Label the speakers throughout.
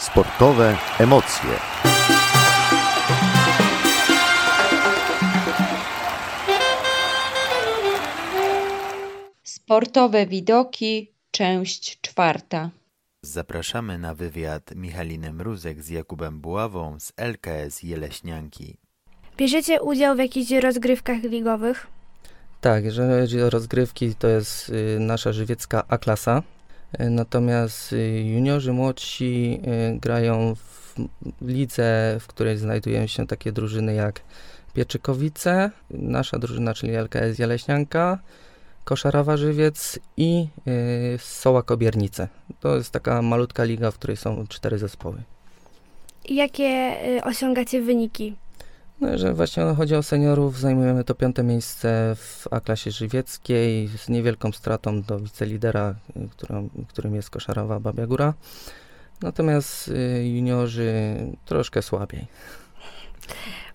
Speaker 1: Sportowe emocje.
Speaker 2: Sportowe widoki, część czwarta.
Speaker 3: Zapraszamy na wywiad Michaliny Mruzek z Jakubem Buławą z LKS Jeleśnianki.
Speaker 4: Bierzecie udział w jakichś rozgrywkach ligowych?
Speaker 5: Tak, jeżeli chodzi o rozgrywki, to jest y, nasza żywiecka A-klasa. Y, Natomiast y, juniorzy młodsi y, grają w lidze, w której znajdują się takie drużyny jak Pieczykowice, nasza drużyna, czyli LKS Jeleśnianka, Koszarowa Żywiec i y, Soła Kobiernice. To jest taka malutka liga, w której są cztery zespoły.
Speaker 4: Jakie osiągacie wyniki?
Speaker 5: No, jeżeli właśnie chodzi o seniorów, zajmujemy to piąte miejsce w A-klasie żywieckiej z niewielką stratą do wicelidera, którym jest Koszarowa Babia Góra. Natomiast y, juniorzy troszkę słabiej.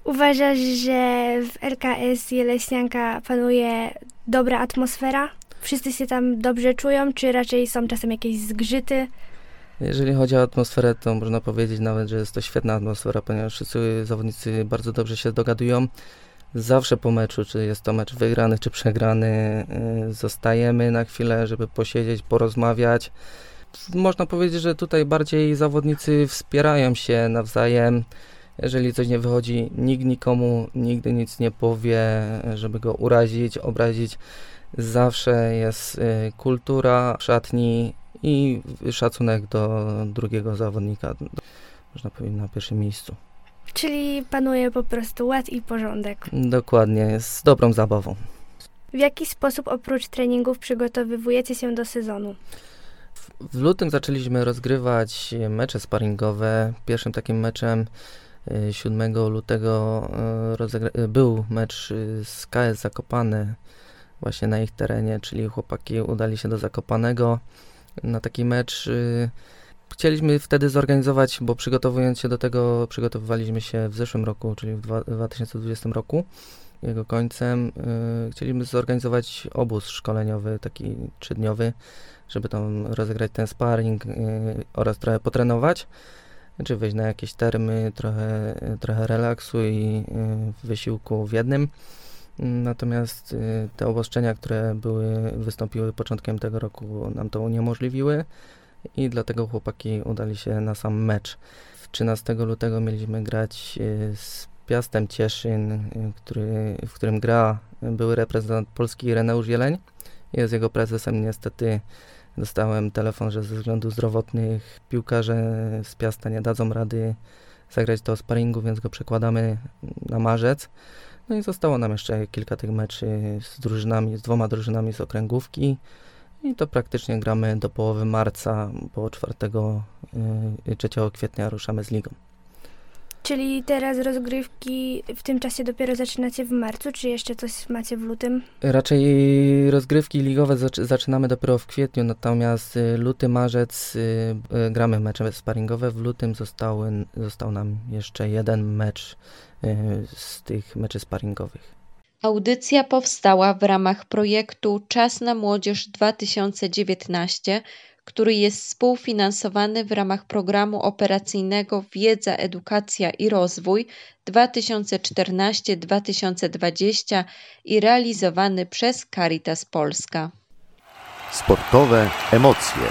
Speaker 4: Uważasz, że w LKS Jeleśnianka panuje dobra atmosfera? Wszyscy się tam dobrze czują, czy raczej są czasem jakieś zgrzyty?
Speaker 5: Jeżeli chodzi o atmosferę, to można powiedzieć nawet, że jest to świetna atmosfera, ponieważ wszyscy zawodnicy bardzo dobrze się dogadują. Zawsze po meczu, czy jest to mecz wygrany, czy przegrany, y, zostajemy na chwilę, żeby posiedzieć, porozmawiać. Można powiedzieć, że tutaj bardziej zawodnicy wspierają się nawzajem. Jeżeli coś nie wychodzi, nikt nikomu nigdy nic nie powie, żeby go urazić, obrazić. Zawsze jest y, kultura szatni i szacunek do drugiego zawodnika, można powiedzieć, na pierwszym miejscu.
Speaker 4: Czyli panuje po prostu ład i porządek.
Speaker 5: Dokładnie, z dobrą zabawą.
Speaker 4: W jaki sposób oprócz treningów przygotowujecie się do sezonu?
Speaker 5: W lutym zaczęliśmy rozgrywać mecze sparingowe. Pierwszym takim meczem y, 7 lutego y, y, był mecz y, z KS Zakopane właśnie na ich terenie, czyli chłopaki udali się do Zakopanego na taki mecz. y, Chcieliśmy wtedy zorganizować, bo przygotowując się do tego, przygotowywaliśmy się w zeszłym roku, czyli w dwa- 2020 roku, jego końcem. y, Chcieliśmy zorganizować obóz szkoleniowy, taki trzydniowy, żeby tam rozegrać ten sparring y, oraz trochę potrenować, czy wejść na jakieś termy, trochę, trochę relaksu i wysiłku w jednym. Natomiast y, te obostrzenia, które były, wystąpiły początkiem tego roku, nam to uniemożliwiły i dlatego chłopaki udali się na sam mecz. 13 lutego mieliśmy grać y, z Piastem Cieszyn, y, który, w którym gra były reprezentant Polski Reneusz Jeleń. Jest jego prezesem. Niestety dostałem telefon, że ze względów zdrowotnych piłkarze z Piasta nie dadzą rady zagrać do sparingu, więc go przekładamy na marzec. No i zostało nam jeszcze kilka tych meczy z drużynami, z dwoma drużynami z okręgówki. I to praktycznie gramy do połowy marca, bo 4, y, 3 kwietnia ruszamy z ligą.
Speaker 4: Czyli teraz rozgrywki w tym czasie dopiero zaczynacie w marcu, czy jeszcze coś macie w lutym?
Speaker 5: Raczej rozgrywki ligowe zaczy- zaczynamy dopiero w kwietniu, natomiast y, luty, marzec y, gramy mecze sparingowe. W lutym zostały, został nam jeszcze jeden mecz z tych meczy sparingowych.
Speaker 2: Audycja powstała w ramach projektu Czas na Młodzież 2019, który jest współfinansowany w ramach programu operacyjnego Wiedza, Edukacja i Rozwój 2014-2020 i realizowany przez Caritas Polska.
Speaker 1: Sportowe emocje.